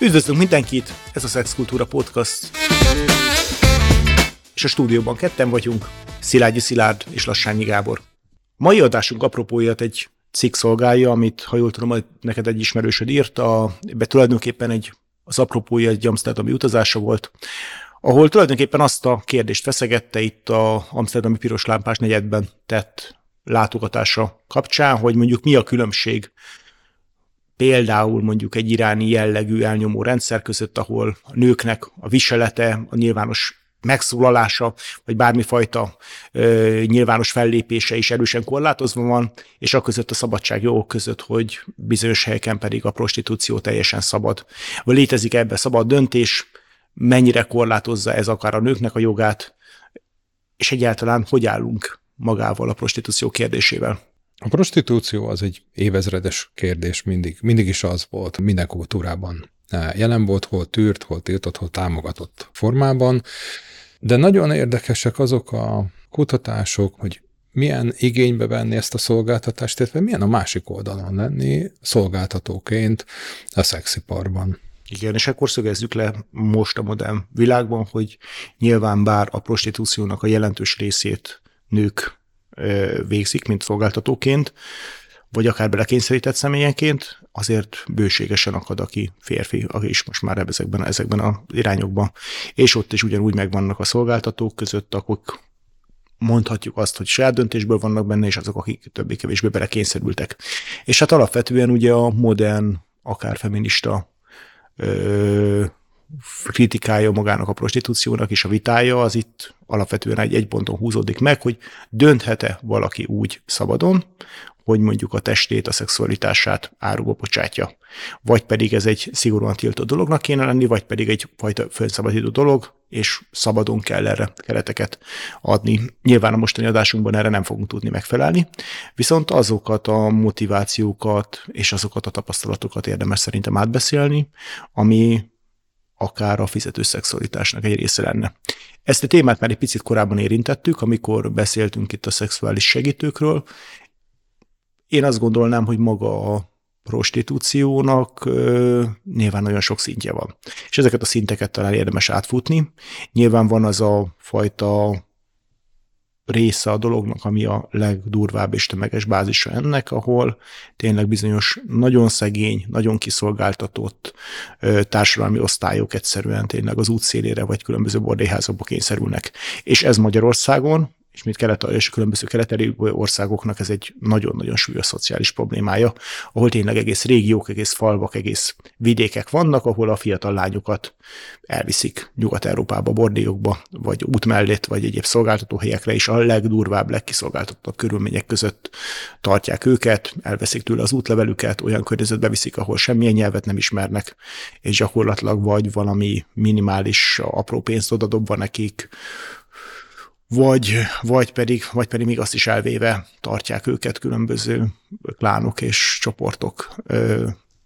Üdvözlünk mindenkit, ez a Szexkultúra Podcast. És a stúdióban ketten vagyunk, Szilágyi Szilárd és Lassányi Gábor. Mai adásunk apropóját egy cikk szolgálja, amit, ha jól tudom, neked egy ismerősöd írta, be tulajdonképpen egy, az apropója egy amsterdami utazása volt, ahol tulajdonképpen azt a kérdést feszegette itt a amsterdami piros lámpás negyedben tett látogatása kapcsán, hogy mondjuk mi a különbség például mondjuk egy iráni jellegű elnyomó rendszer között, ahol a nőknek a viselete, a nyilvános megszólalása, vagy bármifajta ö, nyilvános fellépése is erősen korlátozva van, és a között a szabadságjogok között, hogy bizonyos helyeken pedig a prostitúció teljesen szabad. Vagy létezik ebbe szabad döntés, mennyire korlátozza ez akár a nőknek a jogát, és egyáltalán hogy állunk magával a prostitúció kérdésével. A prostitúció az egy évezredes kérdés, mindig, mindig is az volt, minden kultúrában jelen volt, hol tűrt, hol tiltott, hol támogatott formában, de nagyon érdekesek azok a kutatások, hogy milyen igénybe venni ezt a szolgáltatást, illetve milyen a másik oldalon lenni szolgáltatóként a szexiparban. Igen, és akkor szögezzük le most a modern világban, hogy nyilván bár a prostitúciónak a jelentős részét nők végzik, mint szolgáltatóként, vagy akár belekényszerített személyenként, azért bőségesen akad, aki férfi, aki is most már ezekben, ezekben a irányokban. És ott is ugyanúgy megvannak a szolgáltatók között, akik mondhatjuk azt, hogy saját döntésből vannak benne, és azok, akik többé-kevésbé belekényszerültek. És hát alapvetően ugye a modern, akár feminista ö, kritikája magának a prostitúciónak és a vitája az itt alapvetően egy, egy ponton húzódik meg, hogy dönthet-e valaki úgy szabadon, hogy mondjuk a testét, a szexualitását áruba bocsátja. Vagy pedig ez egy szigorúan tiltott dolognak kéne lenni, vagy pedig egy fajta fölszabadító dolog, és szabadon kell erre kereteket adni. Nyilván a mostani adásunkban erre nem fogunk tudni megfelelni, viszont azokat a motivációkat és azokat a tapasztalatokat érdemes szerintem átbeszélni, ami akár a fizető szexualitásnak egy része lenne. Ezt a témát már egy picit korábban érintettük, amikor beszéltünk itt a szexuális segítőkről. Én azt gondolnám, hogy maga a prostitúciónak ö, nyilván nagyon sok szintje van. És ezeket a szinteket talán érdemes átfutni. Nyilván van az a fajta része a dolognak, ami a legdurvább és tömeges bázisa ennek, ahol tényleg bizonyos nagyon szegény, nagyon kiszolgáltatott társadalmi osztályok egyszerűen tényleg az útszélére vagy különböző bordélyházakba kényszerülnek. És ez Magyarországon és mint kelet és különböző keleteli országoknak ez egy nagyon-nagyon súlyos szociális problémája, ahol tényleg egész régiók, egész falvak, egész vidékek vannak, ahol a fiatal lányokat elviszik Nyugat-Európába, bordélyokba, vagy út mellett, vagy egyéb szolgáltatóhelyekre is. A legdurvább, legkiszolgáltatottabb körülmények között tartják őket, elveszik tőle az útlevelüket, olyan környezetbe viszik, ahol semmilyen nyelvet nem ismernek, és gyakorlatilag vagy valami minimális apró pénzt odadobva nekik, vagy, vagy, pedig, vagy pedig még azt is elvéve tartják őket különböző klánok és csoportok.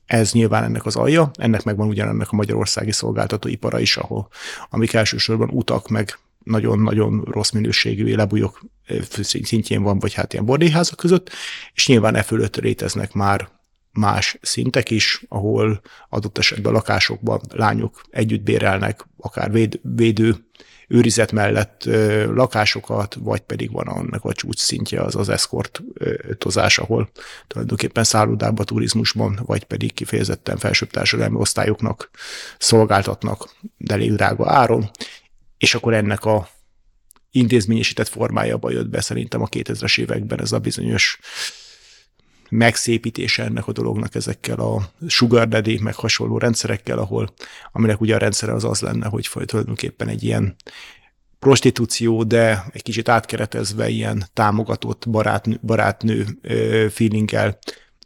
Ez nyilván ennek az alja, ennek megvan ugyanennek a magyarországi szolgáltatóipara is, ahol amik elsősorban utak, meg nagyon-nagyon rossz minőségű lebújok szintjén van, vagy hát ilyen bordélyházak között, és nyilván e fölött léteznek már más szintek is, ahol adott esetben lakásokban lányok együtt bérelnek, akár véd, védő őrizet mellett lakásokat, vagy pedig van annak a csúcs szintje az az eszkortozás, ahol tulajdonképpen szállodában, turizmusban, vagy pedig kifejezetten felsőbb társadalmi osztályoknak szolgáltatnak, de elég drága áron, és akkor ennek a intézményesített formájába jött be szerintem a 2000-es években ez a bizonyos megszépítése ennek a dolognak ezekkel a sugar daddy, meg hasonló rendszerekkel, ahol, aminek ugye a rendszere az az lenne, hogy tulajdonképpen egy ilyen prostitúció, de egy kicsit átkeretezve ilyen támogatott barátnő, barátnő feelinggel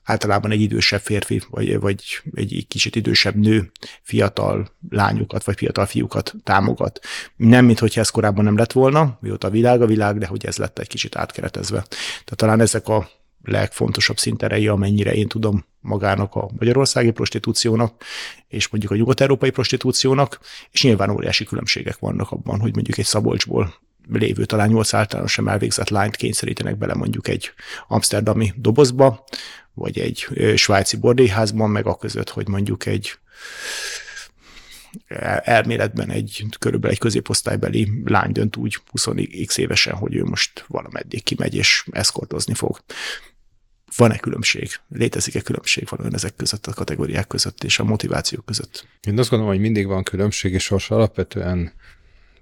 általában egy idősebb férfi, vagy, vagy egy kicsit idősebb nő fiatal lányokat, vagy fiatal fiúkat támogat. Nem, mintha ez korábban nem lett volna, mióta a világ a világ, de hogy ez lett egy kicsit átkeretezve. Tehát talán ezek a legfontosabb szinterei, amennyire én tudom magának a magyarországi prostitúciónak, és mondjuk a nyugat-európai prostitúciónak, és nyilván óriási különbségek vannak abban, hogy mondjuk egy Szabolcsból lévő, talán nyolc általános sem elvégzett lányt kényszerítenek bele mondjuk egy amsterdami dobozba, vagy egy svájci bordélyházban, meg a között, hogy mondjuk egy elméletben egy körülbelül egy középosztálybeli lány dönt úgy 20x évesen, hogy ő most valameddig kimegy és eszkortozni fog. Van-e különbség? Létezik-e különbség valójában ezek között, a kategóriák között és a motivációk között? Én azt gondolom, hogy mindig van különbség, és most alapvetően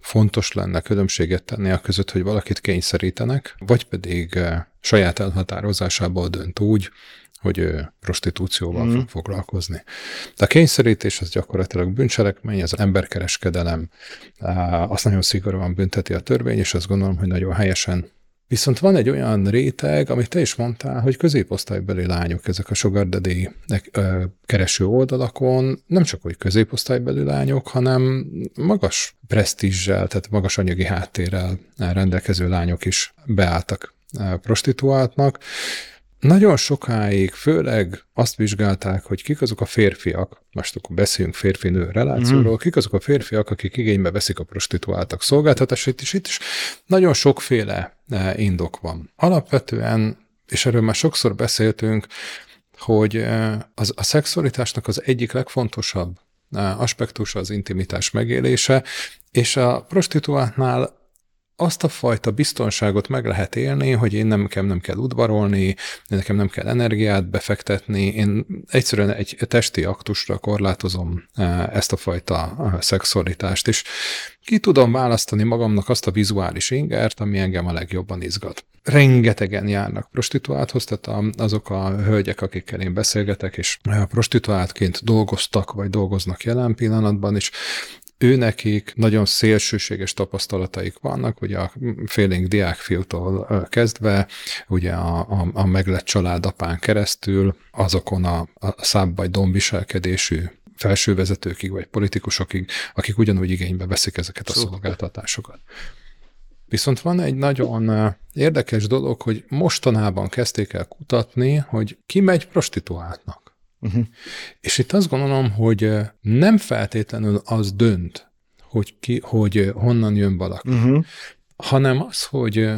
fontos lenne különbséget tenni a között, hogy valakit kényszerítenek, vagy pedig eh, saját elhatározásából dönt úgy, hogy ő prostitúcióval mm. fog foglalkozni. De a kényszerítés az gyakorlatilag bűncselekmény, az emberkereskedelem, azt nagyon szigorúan bünteti a törvény, és azt gondolom, hogy nagyon helyesen Viszont van egy olyan réteg, amit te is mondtál, hogy középosztálybeli lányok, ezek a sugar daddy kereső oldalakon, nem csak hogy középosztálybeli lányok, hanem magas presztízsel, tehát magas anyagi háttérrel rendelkező lányok is beálltak prostituáltnak, nagyon sokáig főleg azt vizsgálták, hogy kik azok a férfiak, most akkor beszéljünk férfi-nő relációról, mm. kik azok a férfiak, akik igénybe veszik a prostituáltak szolgáltatásait, és itt is nagyon sokféle e, indok van. Alapvetően, és erről már sokszor beszéltünk, hogy e, az, a szexualitásnak az egyik legfontosabb e, aspektusa az intimitás megélése, és a prostituáltnál azt a fajta biztonságot meg lehet élni, hogy én nem, nekem nem kell udvarolni, nekem nem kell energiát befektetni, én egyszerűen egy testi aktusra korlátozom e, ezt a fajta e, szexualitást, és ki tudom választani magamnak azt a vizuális ingert, ami engem a legjobban izgat. Rengetegen járnak prostituálthoz, tehát azok a hölgyek, akikkel én beszélgetek, és prostituáltként dolgoztak, vagy dolgoznak jelen pillanatban, és ő nekik nagyon szélsőséges tapasztalataik vannak, ugye a félénk diákfiútól kezdve, ugye a, a, a meglett családapán keresztül, azokon a, a szább vagy domviselkedésű felsővezetőkig vagy politikusokig, akik ugyanúgy igénybe veszik ezeket a szolgáltatásokat. Viszont van egy nagyon érdekes dolog, hogy mostanában kezdték el kutatni, hogy ki megy prostituáltnak. Uh-huh. És itt azt gondolom, hogy nem feltétlenül az dönt, hogy, ki, hogy honnan jön valaki, uh-huh. hanem az, hogy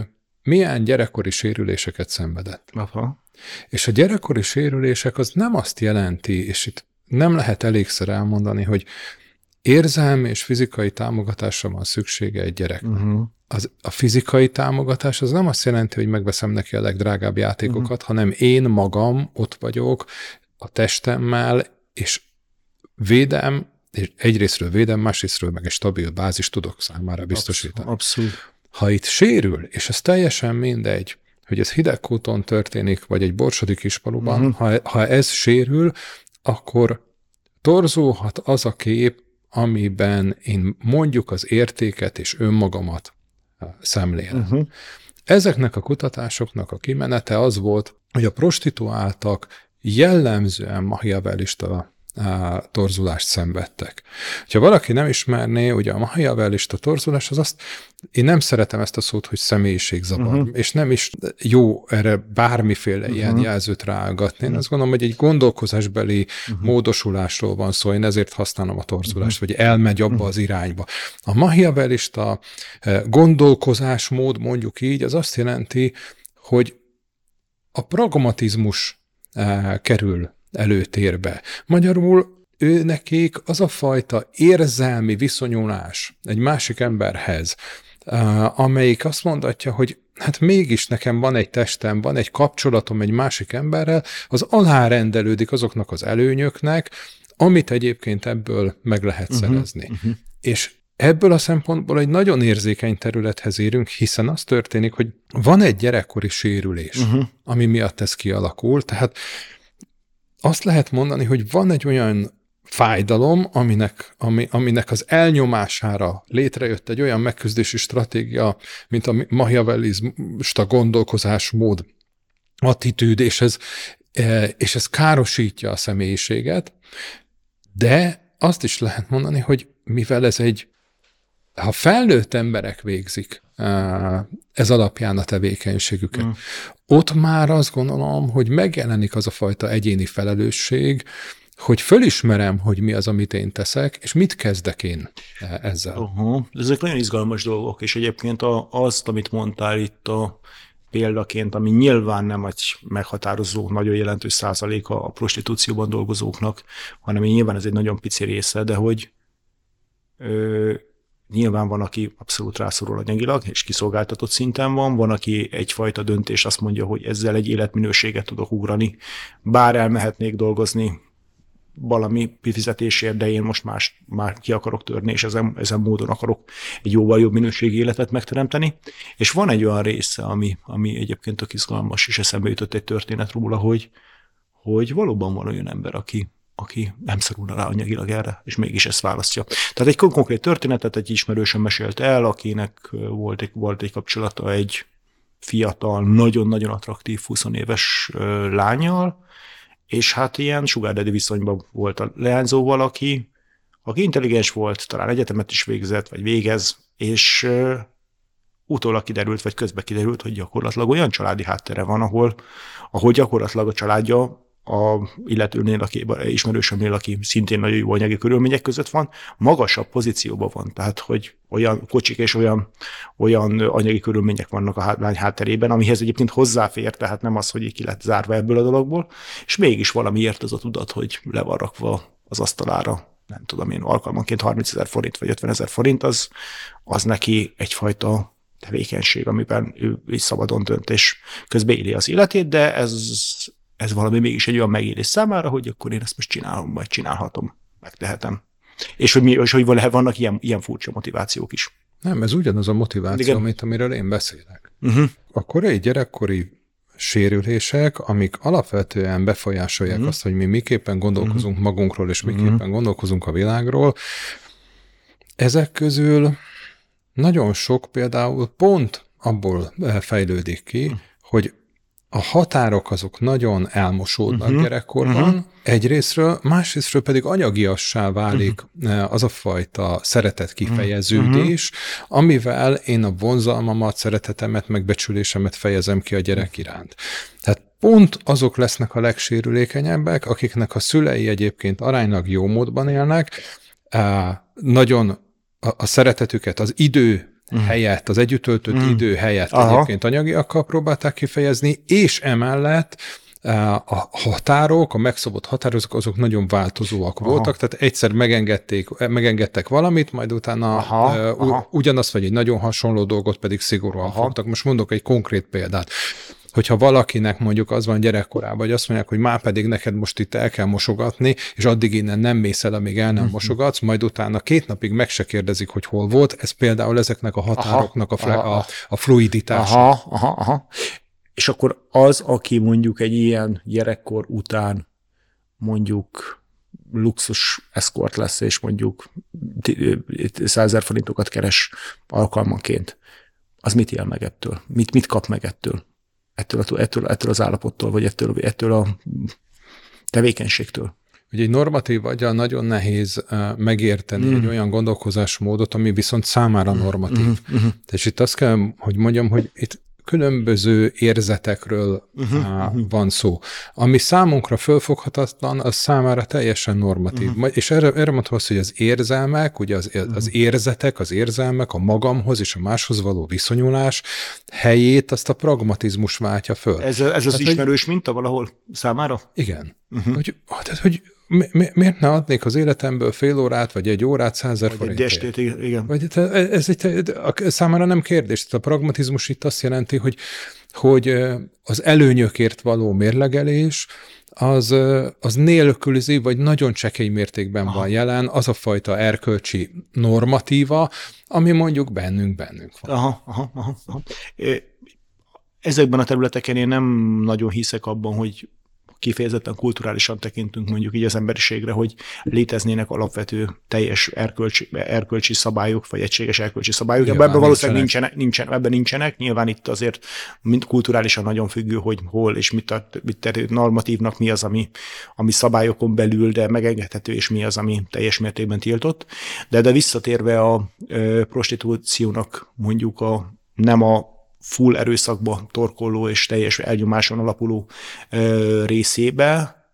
milyen gyerekkori sérüléseket szenvedett. Aha. És a gyerekkori sérülések az nem azt jelenti, és itt nem lehet elégszer elmondani, hogy érzelmi és fizikai támogatásra van szüksége egy gyereknek. Uh-huh. Az, a fizikai támogatás az nem azt jelenti, hogy megveszem neki a legdrágább játékokat, uh-huh. hanem én magam ott vagyok, a testemmel, és védem, és egyrésztről védem, másrésztről meg egy stabil bázis tudok számára biztosítani. Abszolút. Ha itt sérül, és ez teljesen mindegy, hogy ez hidegkúton történik, vagy egy borsodi kispaluban, uh-huh. ha, ha ez sérül, akkor torzulhat az a kép, amiben én mondjuk az értéket és önmagamat szemlélem. Uh-huh. Ezeknek a kutatásoknak a kimenete az volt, hogy a prostituáltak jellemzően machiavellista torzulást szenvedtek. Ha valaki nem ismerné, ugye a machiavellista torzulás, az azt, én nem szeretem ezt a szót, hogy személyiségzavar, uh-huh. és nem is jó erre bármiféle uh-huh. ilyen jelzőt rágatni. Én azt gondolom, hogy egy gondolkozásbeli uh-huh. módosulásról van szó, én ezért használom a torzulást, uh-huh. vagy elmegy abba uh-huh. az irányba. A machiavellista gondolkozásmód, mondjuk így, az azt jelenti, hogy a pragmatizmus kerül előtérbe. Magyarul ő nekik az a fajta érzelmi viszonyulás egy másik emberhez, amelyik azt mondatja, hogy hát mégis nekem van egy testem, van egy kapcsolatom egy másik emberrel, az alárendelődik azoknak az előnyöknek, amit egyébként ebből meg lehet uh-huh, szerezni. Uh-huh. És ebből a szempontból egy nagyon érzékeny területhez érünk, hiszen az történik, hogy van egy gyerekkori sérülés, uh-huh. ami miatt ez kialakul, tehát azt lehet mondani, hogy van egy olyan fájdalom, aminek, ami, aminek az elnyomására létrejött egy olyan megküzdési stratégia, mint a machiavellista gondolkozásmód, attitűd, és ez, e, és ez károsítja a személyiséget, de azt is lehet mondani, hogy mivel ez egy, ha felnőtt emberek végzik ez alapján a tevékenységüket, mm ott már azt gondolom, hogy megjelenik az a fajta egyéni felelősség, hogy fölismerem, hogy mi az, amit én teszek, és mit kezdek én ezzel. Uh-huh. Ezek nagyon izgalmas dolgok, és egyébként a, azt, amit mondtál itt a példaként, ami nyilván nem egy meghatározó, nagyon jelentős százaléka a prostitúcióban dolgozóknak, hanem nyilván ez egy nagyon pici része, de hogy Nyilván van, aki abszolút rászorul anyagilag, és kiszolgáltatott szinten van, van, aki egyfajta döntés azt mondja, hogy ezzel egy életminőséget tudok ugrani, bár elmehetnék dolgozni valami fizetésért, de én most más, már ki akarok törni, és ezen, ezen módon akarok egy jóval jobb minőségi életet megteremteni. És van egy olyan része, ami, ami egyébként tök izgalmas, és eszembe jutott egy történet róla, hogy, hogy valóban van olyan ember, aki, aki nem szorulna rá anyagilag erre, és mégis ezt választja. Tehát egy konkrét történetet egy ismerősen mesélt el, akinek volt egy, volt egy kapcsolata egy fiatal, nagyon-nagyon attraktív 20 éves lányjal, és hát ilyen sugárdedi viszonyban volt a leányzóval, aki, aki intelligens volt, talán egyetemet is végzett, vagy végez, és uh, utólag kiderült, vagy közbe kiderült, hogy gyakorlatilag olyan családi háttere van, ahol, ahol gyakorlatilag a családja a illetőnél, aki, ismerősömnél, aki szintén nagyon jó anyagi körülmények között van, magasabb pozícióban van. Tehát, hogy olyan kocsik és olyan, olyan anyagi körülmények vannak a lány hátterében, amihez egyébként hozzáfér, tehát nem az, hogy ki lett zárva ebből a dologból, és mégis valamiért az a tudat, hogy le van rakva az asztalára, nem tudom én, alkalmanként 30 ezer forint vagy 50 ezer forint, az, az neki egyfajta tevékenység, amiben ő is szabadon dönt, és közben éli az életét, de ez ez valami mégis egy olyan megélés számára, hogy akkor én ezt most csinálom, vagy csinálhatom, megtehetem. És hogy, mi, és hogy vannak ilyen, ilyen furcsa motivációk is. Nem, ez ugyanaz a motiváció, Igen. mint amiről én beszélek. Uh-huh. A korai gyerekkori sérülések, amik alapvetően befolyásolják uh-huh. azt, hogy mi miképpen gondolkozunk uh-huh. magunkról, és miképpen uh-huh. gondolkozunk a világról, ezek közül nagyon sok például pont abból eh, fejlődik ki, uh-huh. hogy a határok azok nagyon elmosódnak uh-huh, gyerekkorban, uh-huh. egyrésztről, másrésztről pedig anyagiassá válik uh-huh. az a fajta szeretet kifejeződés, uh-huh. amivel én a vonzalmamat, szeretetemet, megbecsülésemet fejezem ki a gyerek iránt. Tehát pont azok lesznek a legsérülékenyebbek, akiknek a szülei egyébként aránylag jó módban élnek, nagyon a, a szeretetüket, az idő uh-huh. helyett, az együtt töltött uh-huh. idő helyett Aha. egyébként anyagiakkal próbálták kifejezni, és emellett eh, a határok, a megszabott határok, azok nagyon változóak aha. voltak, tehát egyszer megengedték, megengedtek valamit, majd utána aha, uh, aha. ugyanazt, vagy egy nagyon hasonló dolgot pedig szigorúan aha. fogtak. Most mondok egy konkrét példát hogyha valakinek mondjuk az van gyerekkorában, hogy azt mondják, hogy már pedig neked most itt el kell mosogatni, és addig innen nem mész el, amíg el nem uh-huh. mosogatsz, majd utána két napig meg se kérdezik, hogy hol volt, ez például ezeknek a határoknak aha, a, aha, a, a fluiditása. Aha, aha, aha. És akkor az, aki mondjuk egy ilyen gyerekkor után mondjuk luxus eszkort lesz, és mondjuk százer forintokat keres alkalmanként, az mit él meg ettől? Mit, mit kap meg ettől? Ettől, ettől, ettől az állapottól, vagy ettől, ettől a tevékenységtől. Ugye egy normatív agya nagyon nehéz megérteni mm. egy olyan gondolkozásmódot, ami viszont számára normatív. Mm. Mm. És itt azt kell, hogy mondjam, hogy itt különböző érzetekről uh-huh, uh, van szó. Ami számunkra fölfoghatatlan, az számára teljesen normatív. Uh-huh. És erre, erre mondtam azt, hogy az érzelmek, ugye az, az érzetek, az érzelmek, a magamhoz és a máshoz való viszonyulás helyét azt a pragmatizmus váltja föl. Ez, ez az hát, ismerős hogy, minta valahol számára? Igen. Uh-huh. Hogy, tehát, hogy mi, mi, miért ne adnék az életemből fél órát, vagy egy órát százer forintért? Egy estét, igen. Vagy, ez egy, számára nem kérdés. A pragmatizmus itt azt jelenti, hogy, hogy az előnyökért való mérlegelés, az, az nélkülzi, vagy nagyon csekély mértékben aha. van jelen az a fajta erkölcsi normatíva, ami mondjuk bennünk, bennünk van. Aha, aha, aha, aha. Ezekben a területeken én nem nagyon hiszek abban, hogy kifejezetten kulturálisan tekintünk mondjuk így az emberiségre, hogy léteznének alapvető teljes erkölcsi, erkölcsi szabályok, vagy egységes erkölcsi szabályok. Nyilván ebben valószínűleg nincsenek, nincsen, ebben nincsenek. Nyilván itt azért mind kulturálisan nagyon függő, hogy hol és mit, mit mit normatívnak mi az, ami, ami szabályokon belül, de megengedhető, és mi az, ami teljes mértékben tiltott. De, de visszatérve a prostitúciónak mondjuk a nem a full erőszakba torkoló és teljes elnyomáson alapuló ö, részébe,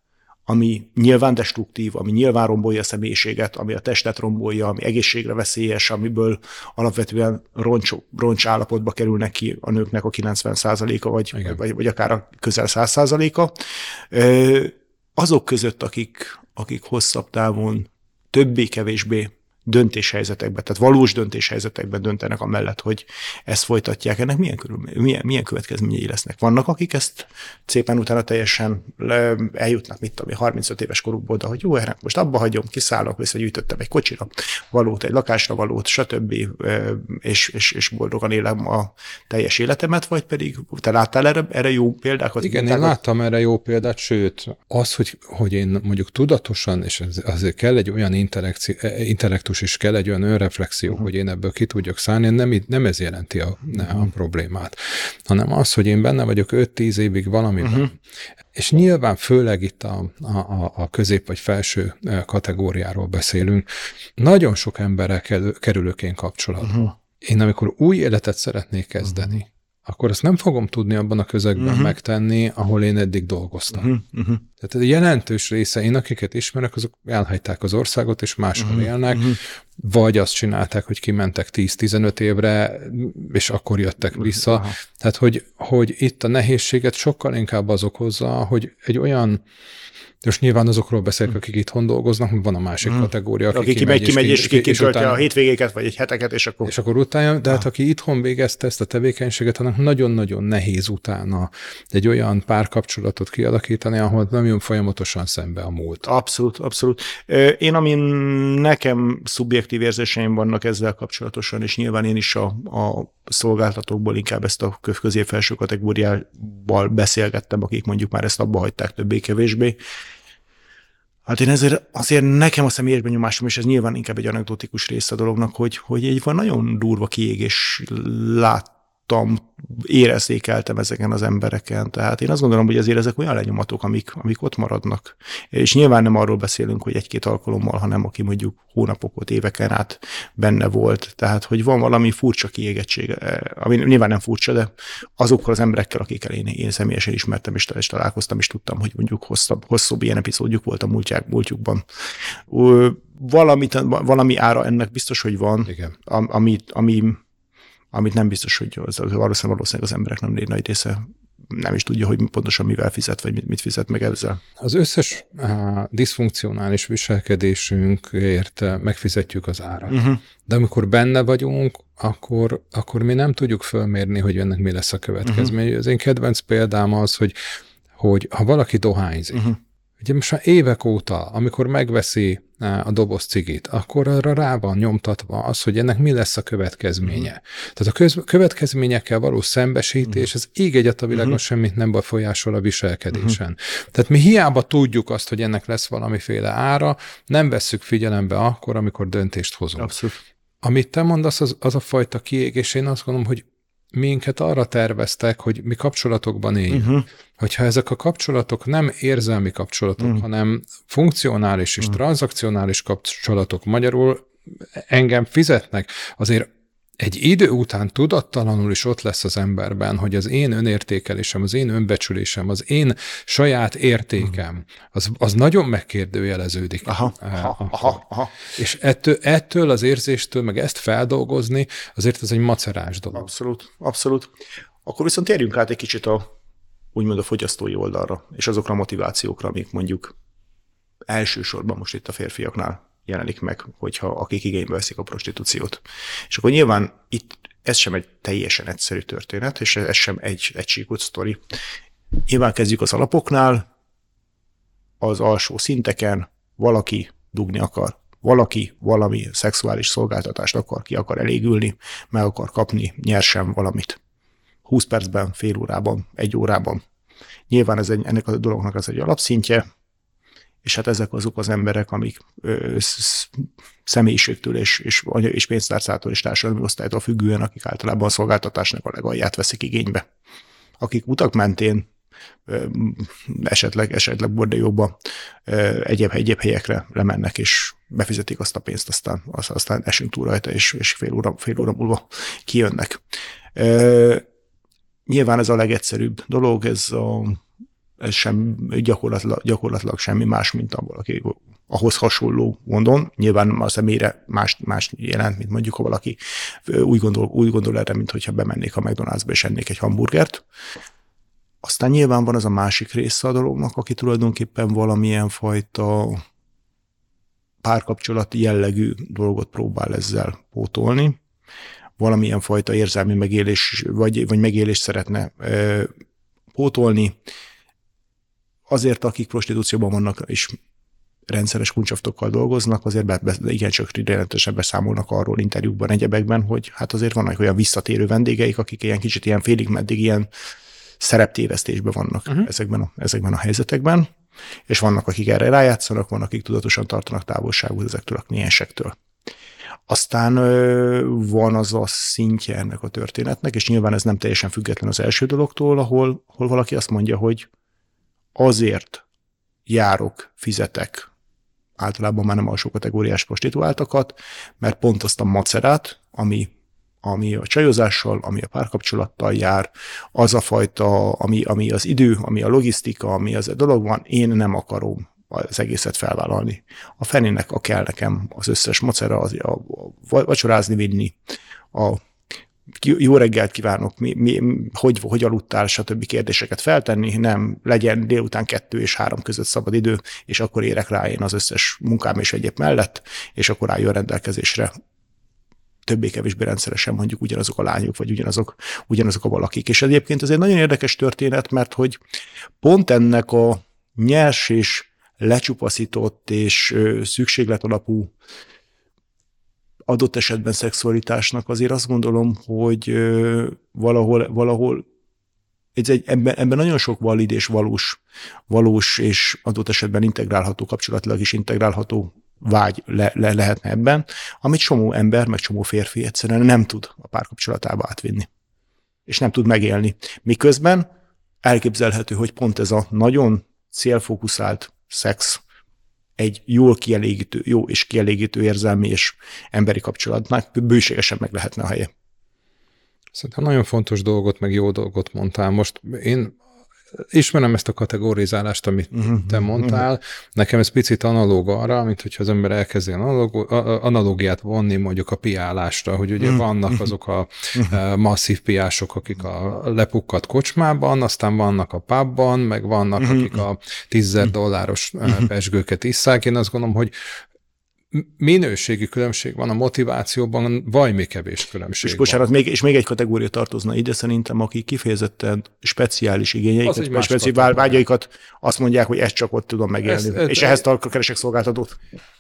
ami nyilván destruktív, ami nyilván rombolja a személyiséget, ami a testet rombolja, ami egészségre veszélyes, amiből alapvetően roncs, roncs állapotba kerülnek ki a nőknek a 90%-a, vagy, vagy, vagy akár a közel 100%-a. Azok között, akik, akik hosszabb távon többé-kevésbé döntéshelyzetekben, tehát valós döntéshelyzetekben döntenek amellett, hogy ezt folytatják. Ennek milyen, körül, milyen, milyen következményei lesznek? Vannak, akik ezt szépen utána teljesen le, eljutnak, mit tudom, 35 éves korukból, de hogy jó, ennek most abba hagyom, kiszállok, visszagyűjtöttem egy kocsira, valót, egy lakásra valót, stb. és, és, és boldogan élem a teljes életemet, vagy pedig te láttál erre, erre jó példákat? Igen, én láttam erre jó példát, sőt, az, hogy, hogy én mondjuk tudatosan, és azért kell egy olyan intellektus is, kell egy olyan önreflexió, uh-huh. hogy én ebből ki tudjak szállni, nem, nem ez jelenti a, a problémát, hanem az, hogy én benne vagyok 5-10 évig valamiben, uh-huh. és nyilván főleg itt a, a, a közép vagy felső kategóriáról beszélünk, nagyon sok emberrel kerülök én kapcsolatba. Uh-huh. Én amikor új életet szeretnék kezdeni, uh-huh akkor ezt nem fogom tudni abban a közegben uh-huh. megtenni, ahol én eddig dolgoztam. Uh-huh. Uh-huh. Tehát a jelentős része, én akiket ismerek, azok elhagyták az országot, és máshol uh-huh. élnek, uh-huh. vagy azt csinálták, hogy kimentek 10-15 évre, és akkor jöttek vissza. Uh-huh. Tehát, hogy, hogy itt a nehézséget sokkal inkább az okozza, hogy egy olyan most nyilván azokról beszélek, akik itthon dolgoznak, van a másik mm. kategória, aki, aki kimegy, kimegy, és, és, és utána, a hétvégéket, vagy egy heteket, és akkor... És akkor utána, de hát aki itthon végezte ezt a tevékenységet, annak nagyon-nagyon nehéz utána egy olyan párkapcsolatot kialakítani, ahol nem jön folyamatosan szembe a múlt. Abszolút, abszolút. Én, amin nekem szubjektív érzéseim vannak ezzel kapcsolatosan, és nyilván én is a, a szolgáltatókból inkább ezt a közép-felső kategóriával beszélgettem, akik mondjuk már ezt abba hagyták többé-kevésbé, Hát én ezért azért nekem a személyes benyomásom, és ez nyilván inkább egy anekdotikus része a dolognak, hogy, hogy egy van nagyon durva kiégés lát, láttam, érezékeltem ezeken az embereken. Tehát én azt gondolom, hogy azért ezek olyan lenyomatok, amik, amik ott maradnak. És nyilván nem arról beszélünk, hogy egy-két alkalommal, hanem aki mondjuk hónapokat, éveken át benne volt. Tehát, hogy van valami furcsa kiégettség, eh, ami nyilván nem furcsa, de azokkal az emberekkel, akikkel én, én személyesen ismertem és, és találkoztam, és tudtam, hogy mondjuk hosszabb, hosszabb ilyen epizódjuk volt a múltják, múltjukban. Valami, valami ára ennek biztos, hogy van, Igen. ami, ami amit nem biztos, hogy az, az valószínűleg, valószínűleg az emberek nem nagy része nem is tudja, hogy pontosan mivel fizet, vagy mit, mit fizet meg ezzel. Az összes uh, diszfunkcionális viselkedésünkért megfizetjük az árat. Uh-huh. De amikor benne vagyunk, akkor, akkor mi nem tudjuk fölmérni, hogy ennek mi lesz a következmény. Uh-huh. Az én kedvenc példám az, hogy, hogy ha valaki dohányzik, uh-huh Ugye most már évek óta, amikor megveszi a doboz cigit, akkor arra rá van nyomtatva az, hogy ennek mi lesz a következménye. Uh-huh. Tehát a köz, következményekkel való szembesítés, uh-huh. az ég egyet a világon uh-huh. semmit nem befolyásol a viselkedésen. Uh-huh. Tehát mi hiába tudjuk azt, hogy ennek lesz valamiféle ára, nem vesszük figyelembe akkor, amikor döntést hozunk. Abszolút. Amit te mondasz, az, az a fajta kiégés, én azt gondolom, hogy minket arra terveztek, hogy mi kapcsolatokban éljünk. Uh-huh. Hogyha ezek a kapcsolatok nem érzelmi kapcsolatok, uh-huh. hanem funkcionális és uh-huh. tranzakcionális kapcsolatok, magyarul engem fizetnek, azért egy idő után tudattalanul is ott lesz az emberben, hogy az én önértékelésem, az én önbecsülésem, az én saját értékem, az, az nagyon megkérdőjeleződik. Aha, aha, aha, aha. És ettől, ettől az érzéstől, meg ezt feldolgozni, azért ez egy macerás dolog. Abszolút, abszolút. Akkor viszont térjünk át egy kicsit a úgymond a fogyasztói oldalra, és azokra a motivációkra, amik mondjuk elsősorban most itt a férfiaknál jelenik meg, hogyha akik igénybe veszik a prostitúciót. És akkor nyilván itt ez sem egy teljesen egyszerű történet, és ez sem egy egységút sztori. Nyilván kezdjük az alapoknál, az alsó szinteken valaki dugni akar, valaki valami szexuális szolgáltatást akar, ki akar elégülni, meg akar kapni nyersen valamit. 20 percben, fél órában, egy órában. Nyilván ez egy, ennek a dolognak az egy alapszintje, és hát ezek azok az emberek, amik ö, személyiségtől és, és, és pénztárcától és társadalmi osztálytól függően, akik általában a szolgáltatásnak a legalját veszik igénybe. Akik utak mentén esetleg, esetleg bordejóba egyéb, egyéb helyekre lemennek, és befizetik azt a pénzt, aztán, aztán esünk túl rajta, és, és fél, óra, fél óra múlva kijönnek. Nyilván ez a legegyszerűbb dolog, ez a ez sem gyakorlatilag, gyakorlatilag semmi más, mint a valaki ahhoz hasonló gondon. Nyilván a személyre más, más jelent, mint mondjuk, ha valaki úgy gondol, úgy gondol erre, mint hogyha bemennék a McDonald'sba és ennék egy hamburgert. Aztán nyilván van az a másik része a dolognak, aki tulajdonképpen valamilyen fajta párkapcsolati jellegű dolgot próbál ezzel pótolni, valamilyen fajta érzelmi megélés, vagy, vagy megélést szeretne ö, pótolni. Azért, akik prostitúcióban vannak, és rendszeres kuncsaftokkal dolgoznak, azért be, be, igencsak jelentősen beszámolnak arról interjúkban, egyebekben, hogy hát azért vannak olyan visszatérő vendégeik, akik ilyen kicsit ilyen félig meddig ilyen szereptévesztésben vannak uh-huh. ezekben, a, ezekben a helyzetekben, és vannak, akik erre rájátszanak, vannak, akik tudatosan tartanak távolságot ezektől a kliensektől. Aztán van az a szintje ennek a történetnek, és nyilván ez nem teljesen független az első dologtól, ahol, ahol valaki azt mondja, hogy azért járok, fizetek általában már nem alsó kategóriás prostituáltakat, mert pont azt a macerát, ami, ami a csajozással, ami a párkapcsolattal jár, az a fajta, ami, ami az idő, ami a logisztika, ami az a dolog van, én nem akarom az egészet felvállalni. A fenének a kell nekem az összes macera, az, a, a vacsorázni vinni, a jó reggelt kívánok, mi, mi, hogy, hogy aludtál, stb. kérdéseket feltenni, nem legyen délután kettő és három között szabad idő, és akkor érek rá én az összes munkám és egyéb mellett, és akkor álljon rendelkezésre többé-kevésbé rendszeresen mondjuk ugyanazok a lányok, vagy ugyanazok, ugyanazok a valakik. És egyébként ez egy nagyon érdekes történet, mert hogy pont ennek a nyers és lecsupaszított és szükséglet alapú adott esetben szexualitásnak azért azt gondolom, hogy valahol, valahol ez egy, ebben, ebben nagyon sok valid és valós, valós és adott esetben integrálható, kapcsolatilag is integrálható vágy le, le, lehetne ebben, amit csomó ember, meg csomó férfi egyszerűen nem tud a párkapcsolatába átvinni. És nem tud megélni. Miközben elképzelhető, hogy pont ez a nagyon célfókuszált szex, egy jól kielégítő, jó és kielégítő érzelmi és emberi kapcsolatnak bőségesen meg lehetne a helye. Szerintem nagyon fontos dolgot, meg jó dolgot mondtál. Most én ismerem ezt a kategorizálást, amit uh-huh, te mondtál. Uh-huh. Nekem ez picit analóg arra, mint hogyha az ember elkezdi analóg, analógiát vonni mondjuk a piálásra, hogy ugye uh-huh. vannak azok a uh-huh. masszív piások, akik a lepukkat kocsmában, aztán vannak a pubban, meg vannak, akik a tízzer dolláros uh-huh. pesgőket isszák. Én azt gondolom, hogy minőségi különbség van a motivációban, mi kevés különbség És bocsánat, még, és még egy kategória tartozna ide szerintem, akik kifejezetten speciális igényeiket, vagy speciális vágyaikat azt mondják, hogy ezt csak ott tudom megélni, ez, ez, és ehhez tartok keresek szolgáltatót.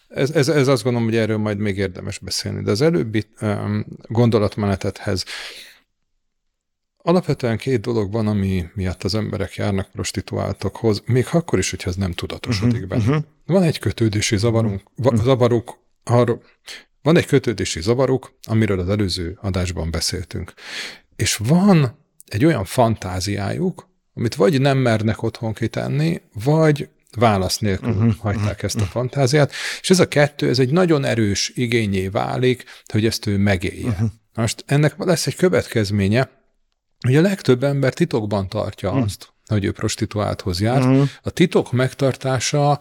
Ez, ez, ez azt gondolom, hogy erről majd még érdemes beszélni, de az előbbi um, gondolatmenetethez Alapvetően két dolog van, ami miatt az emberek járnak prostituáltakhoz, még akkor is, hogyha ez nem tudatosodik uh-huh, benne. Uh-huh. Van egy kötődési zavarunk, uh-huh. zavaruk, arra, van egy kötődési zavaruk, amiről az előző adásban beszéltünk. És van egy olyan fantáziájuk, amit vagy nem mernek otthon kitenni, vagy válasz nélkül uh-huh, hagyták ezt a fantáziát, és ez a kettő, ez egy nagyon erős igényé válik, hogy ezt ő megélje. Uh-huh. Most ennek lesz egy következménye, Ugye a legtöbb ember titokban tartja mm. azt, hogy ő prostituálthoz jár. Mm. A titok megtartása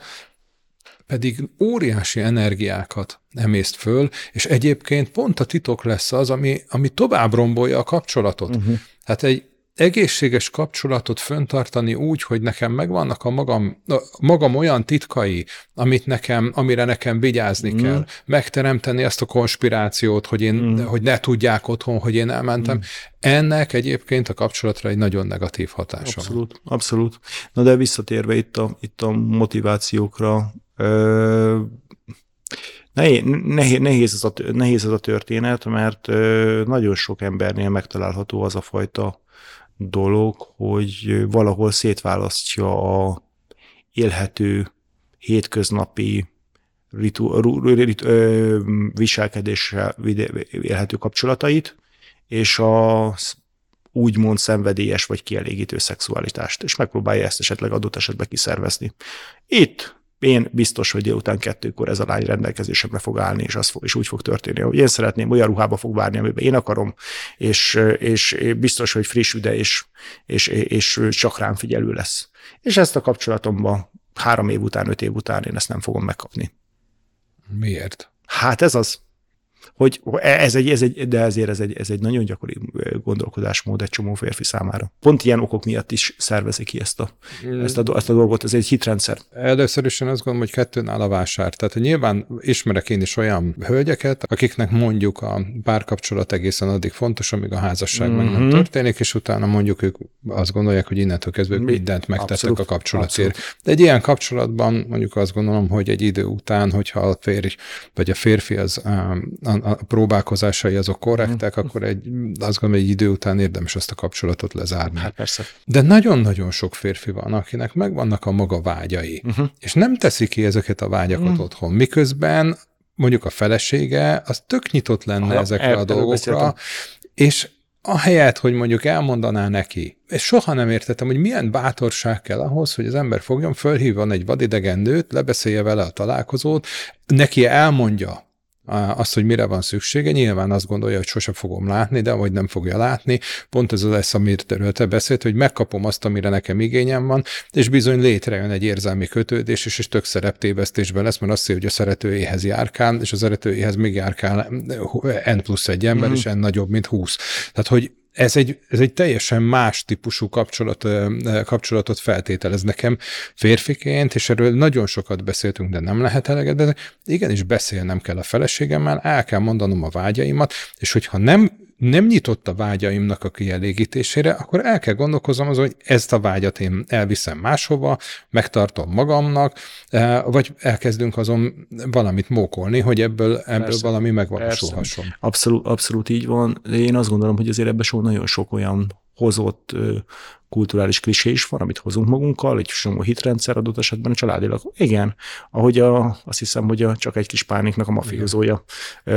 pedig óriási energiákat emészt föl, és egyébként pont a titok lesz az, ami, ami tovább rombolja a kapcsolatot. Uh-huh. Hát egy egészséges kapcsolatot föntartani úgy, hogy nekem megvannak a magam, a magam olyan titkai, amit nekem, amire nekem vigyázni mm. kell, megteremteni ezt a konspirációt, hogy én, mm. hogy ne tudják otthon, hogy én elmentem. Mm. Ennek egyébként a kapcsolatra egy nagyon negatív hatása Abszolút, van. abszolút. Na de visszatérve itt a, itt a motivációkra, ö, Nehéz, nehéz, ez a, nehéz ez a történet, mert nagyon sok embernél megtalálható az a fajta dolog, hogy valahol szétválasztja a élhető, hétköznapi ritu, ritu, ö, viselkedéssel élhető kapcsolatait, és a úgymond szenvedélyes vagy kielégítő szexualitást, és megpróbálja ezt esetleg adott esetben kiszervezni. Itt én biztos, hogy délután kettőkor ez a lány rendelkezésemre fog állni, és, az fog, és úgy fog történni, hogy én szeretném, olyan ruhába fog várni, amiben én akarom, és, és biztos, hogy friss üde, és, és, és csak rám figyelő lesz. És ezt a kapcsolatomban három év után, öt év után én ezt nem fogom megkapni. Miért? Hát ez az. Hogy ez egy, ez egy, de ezért ez egy, ez egy nagyon gyakori gondolkodásmód egy csomó férfi számára. Pont ilyen okok miatt is szervezik ki ezt a, mm. ezt a, ezt a dolgot, ez egy hitrendszer. Először is én azt gondolom, hogy kettőn áll a vásár. Tehát hogy nyilván ismerek én is olyan hölgyeket, akiknek mondjuk a párkapcsolat egészen addig fontos, amíg a házasság mm-hmm. meg nem mhm. történik, és utána mondjuk ők azt gondolják, hogy innentől kezdve Mi? mindent megtettek abszolút, a kapcsolatért. Abszolút. De egy ilyen kapcsolatban mondjuk azt gondolom, hogy egy idő után, hogyha a férj vagy a férfi az a, a, a próbálkozásai azok korrektek, mm. akkor egy, azt gondolom, egy idő után érdemes azt a kapcsolatot lezárni. Hát persze. De nagyon-nagyon sok férfi van, akinek megvannak a maga vágyai, uh-huh. és nem teszi ki ezeket a vágyakat uh-huh. otthon, miközben mondjuk a felesége, az tök nyitott lenne ha, ezekre a dolgokra, és ahelyett, hogy mondjuk elmondaná neki, és soha nem értettem, hogy milyen bátorság kell ahhoz, hogy az ember fogjon, fölhívjon egy vadidegen nőt, lebeszélje vele a találkozót, neki elmondja, azt, hogy mire van szüksége, nyilván azt gondolja, hogy sose fogom látni, de vagy nem fogja látni. Pont ez az lesz, amiről te beszélt, hogy megkapom azt, amire nekem igényem van, és bizony létrejön egy érzelmi kötődés, és, és tök szereptévesztésben lesz, mert azt hiszi, hogy a szeretőjéhez járkál, és a szeretőjéhez még járkál N plusz egy ember, mm. és N nagyobb, mint 20. Tehát, hogy ez egy, ez egy teljesen más típusú kapcsolat, kapcsolatot feltételez nekem férfiként, és erről nagyon sokat beszéltünk, de nem lehet eleget, de igenis beszélnem kell a feleségemmel, el kell mondanom a vágyaimat, és hogyha nem nem nyitott a vágyaimnak a kielégítésére, akkor el kell gondolkoznom az, hogy ezt a vágyat én elviszem máshova, megtartom magamnak, eh, vagy elkezdünk azon valamit mókolni, hogy ebből, ebből Persze. valami megvalósulhasson. Persze. Abszolút, abszolút így van. Én azt gondolom, hogy azért ebben so nagyon sok olyan hozott kulturális klisé is van, amit hozunk magunkkal, egy csomó hitrendszer adott esetben a családilag. Igen, ahogy a, azt hiszem, hogy a, csak egy kis pániknak a mafiózója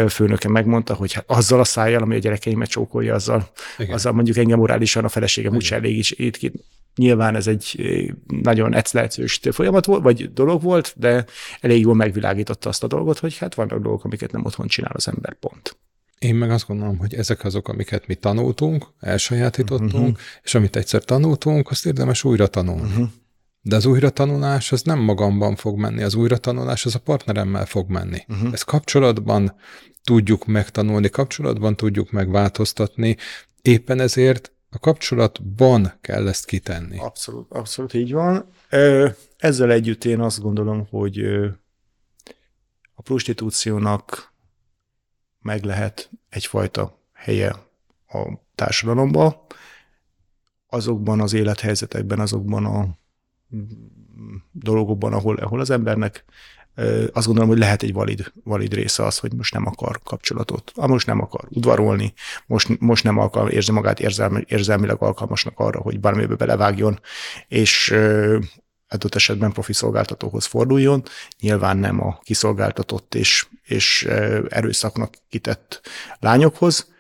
főnöke megmondta, hogy hát azzal a szájjal, ami a gyerekeimet csókolja, azzal, azzal mondjuk engem morálisan a feleségem úgyse elég ki. Nyilván ez egy nagyon eclehetős folyamat volt, vagy dolog volt, de elég jól megvilágította azt a dolgot, hogy hát vannak dolgok, amiket nem otthon csinál az ember, pont. Én meg azt gondolom, hogy ezek azok, amiket mi tanultunk, elsajátítottunk, uh-huh. és amit egyszer tanultunk, azt érdemes újra tanulni. Uh-huh. De az újratanulás az nem magamban fog menni, az újratanulás az a partneremmel fog menni. Uh-huh. Ezt kapcsolatban tudjuk megtanulni, kapcsolatban tudjuk megváltoztatni, éppen ezért a kapcsolatban kell ezt kitenni. Abszolút, abszolút így van. Ezzel együtt én azt gondolom, hogy a prostitúciónak meg lehet egyfajta helye a társadalomban, azokban az élethelyzetekben, azokban a dolgokban, ahol, ahol az embernek azt gondolom, hogy lehet egy valid, valid része az, hogy most nem akar kapcsolatot, ah, most nem akar udvarolni, most, most nem akar, érzi magát érzelmi, érzelmileg alkalmasnak arra, hogy bármibe belevágjon, és adott esetben profi szolgáltatóhoz forduljon, nyilván nem a kiszolgáltatott és, és erőszaknak kitett lányokhoz,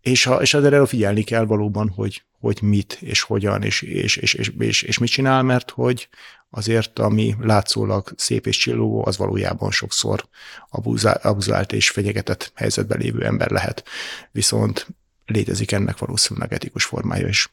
és, ha, és azért figyelni kell valóban, hogy, hogy mit, és hogyan, és, és, és, és, és, és mit csinál, mert hogy azért, ami látszólag szép és csillogó, az valójában sokszor abuzált és fenyegetett helyzetben lévő ember lehet. Viszont létezik ennek valószínűleg etikus formája is.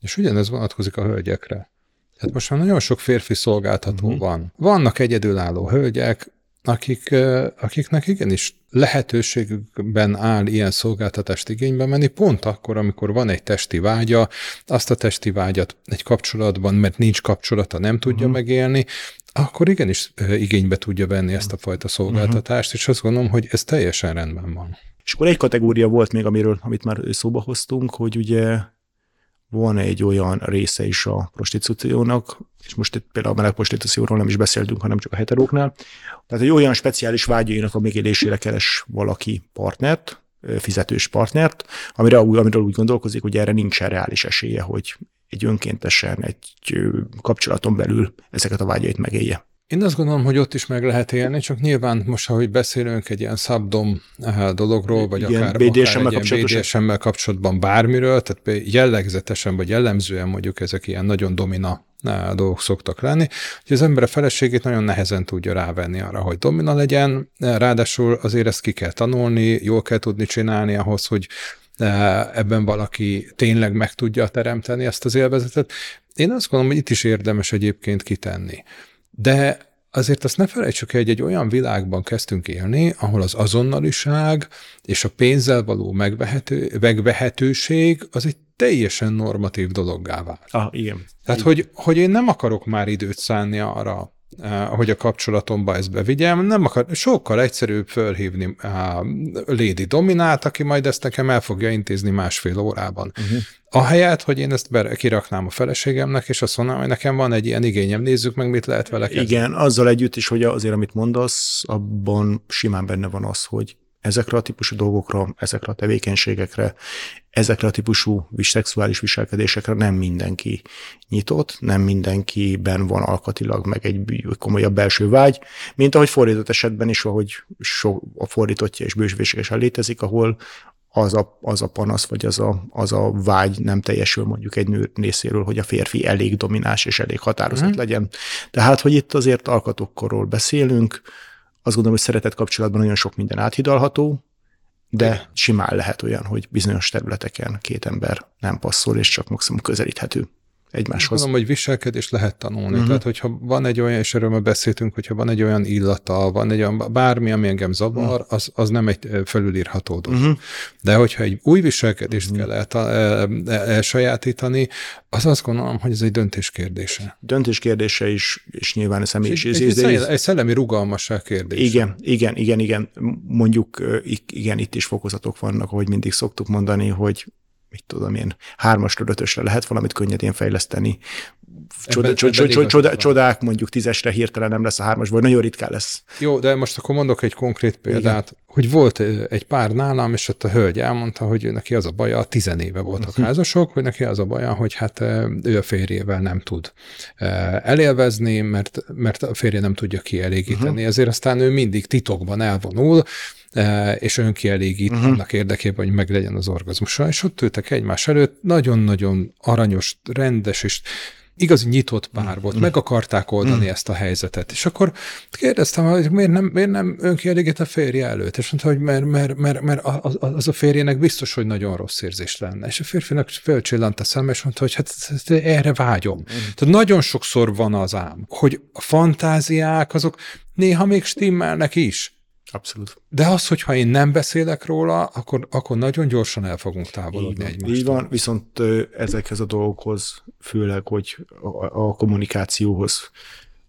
És ugyanez vonatkozik a hölgyekre. Tehát most már nagyon sok férfi szolgáltató uh-huh. van. Vannak egyedülálló hölgyek, akik, akiknek igenis lehetőségben áll ilyen szolgáltatást igénybe menni, pont akkor, amikor van egy testi vágya, azt a testi vágyat egy kapcsolatban, mert nincs kapcsolata, nem tudja uh-huh. megélni, akkor igenis igénybe tudja venni ezt a fajta szolgáltatást, uh-huh. és azt gondolom, hogy ez teljesen rendben van. És akkor egy kategória volt még, amiről, amit már szóba hoztunk, hogy ugye van egy olyan része is a prostitúciónak, és most itt például a meleg prostitúcióról nem is beszéltünk, hanem csak a heteróknál. Tehát egy olyan speciális vágyainak a megélésére keres valaki partnert, fizetős partnert, amire, amiről úgy gondolkozik, hogy erre nincsen reális esélye, hogy egy önkéntesen, egy kapcsolaton belül ezeket a vágyait megélje. Én azt gondolom, hogy ott is meg lehet élni, csak nyilván most, ahogy beszélünk egy ilyen szabdom eh, dologról, vagy Igen, akár, BDSM-mel akár egy ilyen BDSM kapcsolatban bármiről, tehát jellegzetesen, vagy jellemzően mondjuk ezek ilyen nagyon domina eh, dolgok szoktak lenni, hogy az ember a feleségét nagyon nehezen tudja rávenni arra, hogy domina legyen, eh, ráadásul azért ezt ki kell tanulni, jól kell tudni csinálni ahhoz, hogy ebben valaki tényleg meg tudja teremteni ezt az élvezetet. Én azt gondolom, hogy itt is érdemes egyébként kitenni. De azért azt ne felejtsük el, hogy egy olyan világban kezdtünk élni, ahol az azonnaliság és a pénzzel való megvehető, megvehetőség az egy teljesen normatív dologgá vált. Ah, igen. Tehát, hogy, hogy én nem akarok már időt szánni arra, hogy a kapcsolatomba ezt bevigyem, nem akar, sokkal egyszerűbb fölhívni a Lady Dominát, aki majd ezt nekem el fogja intézni másfél órában. Uh-huh. Ahelyett, hogy én ezt be, kiraknám a feleségemnek, és azt mondanám, hogy nekem van egy ilyen igényem, nézzük meg, mit lehet vele kezdeni. Igen, azzal együtt is, hogy azért, amit mondasz, abban simán benne van az, hogy ezekre a típusú dolgokra, ezekre a tevékenységekre, ezekre a típusú szexuális viselkedésekre nem mindenki nyitott, nem mindenkiben van alkatilag meg egy komolyabb belső vágy, mint ahogy fordított esetben is, ahogy so, a fordítottja és bőségesen létezik, ahol az a, az a panasz, vagy az a, az a vágy nem teljesül mondjuk egy nő részéről, hogy a férfi elég domináns és elég határozott mm. legyen. Tehát, hogy itt azért alkatokkorról beszélünk, azt gondolom, hogy szeretett kapcsolatban nagyon sok minden áthidalható, de simán lehet olyan, hogy bizonyos területeken két ember nem passzol, és csak maximum közelíthető egymáshoz. Mondom, hogy viselkedést lehet tanulni. Uh-huh. Tehát, hogyha van egy olyan, és erről már beszéltünk, hogyha van egy olyan illata, van egy olyan, bármi, ami engem zavar, uh-huh. az, az nem egy felülírható dolog. Uh-huh. De hogyha egy új viselkedést uh-huh. kell el, elsajátítani, az azt gondolom, hogy ez egy döntés kérdése. Döntés kérdése is, és nyilván a személyis egy, egy, egy, egy szellemi rugalmasság kérdése. Igen, igen, igen, igen. Mondjuk igen, itt is fokozatok vannak, ahogy mindig szoktuk mondani, hogy mit tudom én, hármasra, ötösre lehet valamit könnyedén fejleszteni. Csoda, ebben, csoda, ebben csoda, csodák mondjuk tízesre hirtelen nem lesz a hármas, vagy nagyon ritkán lesz. Jó, de most akkor mondok egy konkrét példát, Igen. hogy volt egy pár nálam, és ott a hölgy elmondta, hogy neki az a baja, tizenéve voltak uh-huh. házasok, hogy neki az a baja, hogy hát ő a férjével nem tud elélvezni, mert, mert a férje nem tudja kielégíteni, uh-huh. ezért aztán ő mindig titokban elvonul, és önkielégít uh-huh. annak érdekében, hogy meglegyen az orgazmusa, és ott ültek egymás előtt, nagyon-nagyon aranyos, rendes, és igazi nyitott pár volt, meg akarták oldani mm. ezt a helyzetet. És akkor kérdeztem, hogy miért nem, miért nem önkielégít a férje előtt? És mondta, hogy mert, mert, mert, mert az, az a férjének biztos, hogy nagyon rossz érzés lenne. És a férfinak fölcsillant a szem, és mondta, hogy hát erre vágyom. Mm. Tehát nagyon sokszor van az ám, hogy a fantáziák azok néha még stimmelnek is. Abszolút. De az, hogyha én nem beszélek róla, akkor, akkor nagyon gyorsan el fogunk távolodni így van, Így van, viszont ezekhez a dolgokhoz, főleg, hogy a, a kommunikációhoz,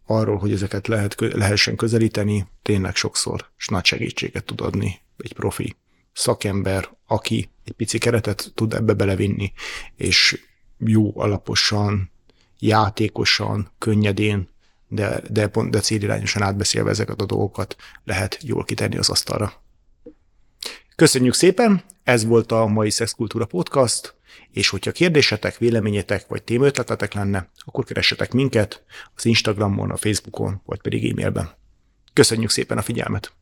arról, hogy ezeket lehet, lehessen közelíteni, tényleg sokszor és nagy segítséget tud adni egy profi szakember, aki egy pici keretet tud ebbe belevinni, és jó alaposan, játékosan, könnyedén de, de, pont, de célirányosan átbeszélve ezeket a dolgokat lehet jól kitenni az asztalra. Köszönjük szépen, ez volt a mai Szexkultúra Podcast, és hogyha kérdésetek, véleményetek vagy témaötletetek lenne, akkor keressetek minket az Instagramon, a Facebookon, vagy pedig e-mailben. Köszönjük szépen a figyelmet!